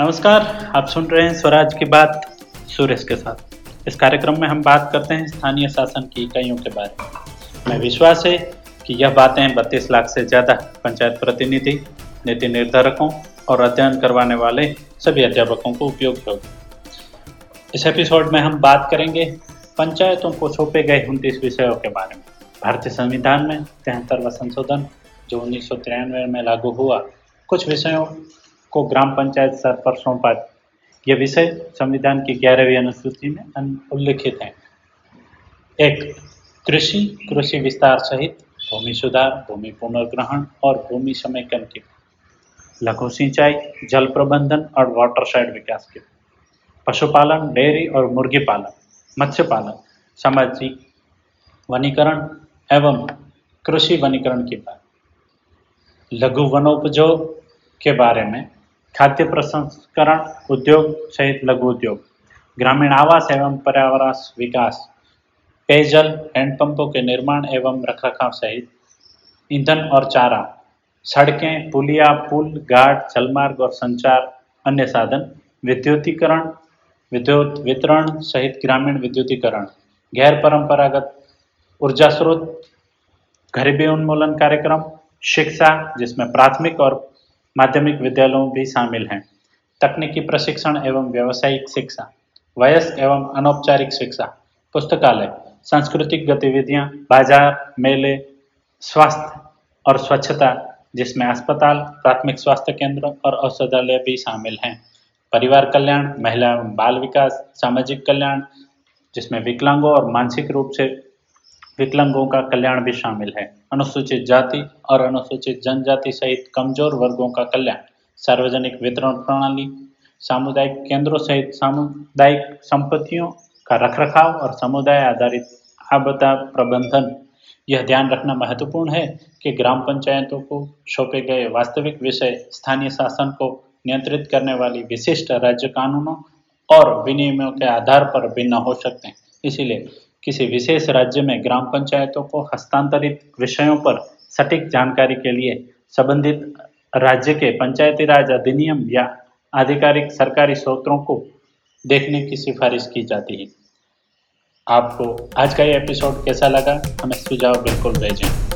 नमस्कार, आप सुन रहे हैं स्वराज की बात सुरेश के साथ। इस कार्यक्रम में हम बात करते हैं स्थानीय शासन की इकाइयों के बारे में। मैं विश्वास है कि यह बातें बत्तीस लाख से ज़्यादा पंचायत प्रतिनिधि, नीति निर्धारकों और अध्ययन करवाने वाले सभी अध्यापकों को उपयोग होगी। इस एपिसोड में हम बात करेंगे पंचायतों को सौंपे गए उनतीस विषयों के बारे में। भारतीय संविधान में तिहत्तरवा संशोधन, जो उन्नीस सौ तिरानवे में लागू हुआ, कुछ विषयों को ग्राम पंचायत स्तर पर सौंपा। यह विषय संविधान की ग्यारहवीं अनुसूची में उल्लिखित है। एक, कृषि कृषि विस्तार सहित भूमि सुधार, भूमि पुनर्ग्रहण और भूमि समेकन की। लघु सिंचाई, जल प्रबंधन और वाटर साइड विकास के। पशुपालन, डेयरी और मुर्गी पालन, मत्स्य पालन, सामाजिक वनीकरण एवं कृषि वनीकरण की बात लघु वनोपजोग के बारे में खाद्य प्रसंस्करण, उद्योग सहित लघु उद्योग, ग्रामीण आवास एवं पर्यावरण विकास, पेयजल, हैंडपंपों के निर्माण एवं रखरखाव सहित ईंधन और चारा, सड़कें, पुलिया, पुल, घाट, जलमार्ग और संचार, अन्य साधन, विद्युतीकरण, विद्युत वितरण सहित ग्रामीण विद्युतीकरण, गैर परंपरागत ऊर्जा स्रोत गरीबी उन्मूलन कार्यक्रम, शिक्षा, जिसमें प्राथमिक और माध्यमिक विद्यालयों भी शामिल हैं। तकनीकी प्रशिक्षण एवं व्यावसायिक शिक्षा, वयस्क एवं अनौपचारिक शिक्षा, पुस्तकालय, सांस्कृतिक गतिविधियाँ, बाज़ार, मेले, स्वास्थ्य और स्वच्छता, जिसमें अस्पताल, प्राथमिक स्वास्थ्य केंद्र और औषधालय भी शामिल हैं। परिवार कल्याण, महिला एवं बाल विकास, सामाजिक कल्याण, जिसमें विकलांगों और मानसिक रूप से विकलांगों का कल्याण भी शामिल है। अनुसूचित जाति और अनुसूचित जनजाति सहित कमज़ोर वर्गों का कल्याण, सार्वजनिक वितरण प्रणाली, सामुदायिक केंद्रों सहित सामुदायिक संपत्तियों का रखरखाव और समुदाय आधारित आपदा प्रबंधन। यह ध्यान रखना महत्वपूर्ण है कि ग्राम पंचायतों को सौंपे गए वास्तविक विषय, स्थानीय शासन को नियंत्रित करने वाली विशिष्ट राज्य कानूनों और विनियमों के आधार पर भिन्न हो सकते। हैं इसीलिए किसी विशेष राज्य में ग्राम पंचायतों को हस्तांतरित विषयों पर सटीक जानकारी के लिए संबंधित राज्य के पंचायती राज अधिनियम या आधिकारिक सरकारी स्रोतों को देखने की सिफारिश की जाती है। आपको आज का ये एपिसोड कैसा लगा? हमें सुझाव बिल्कुल भेजें।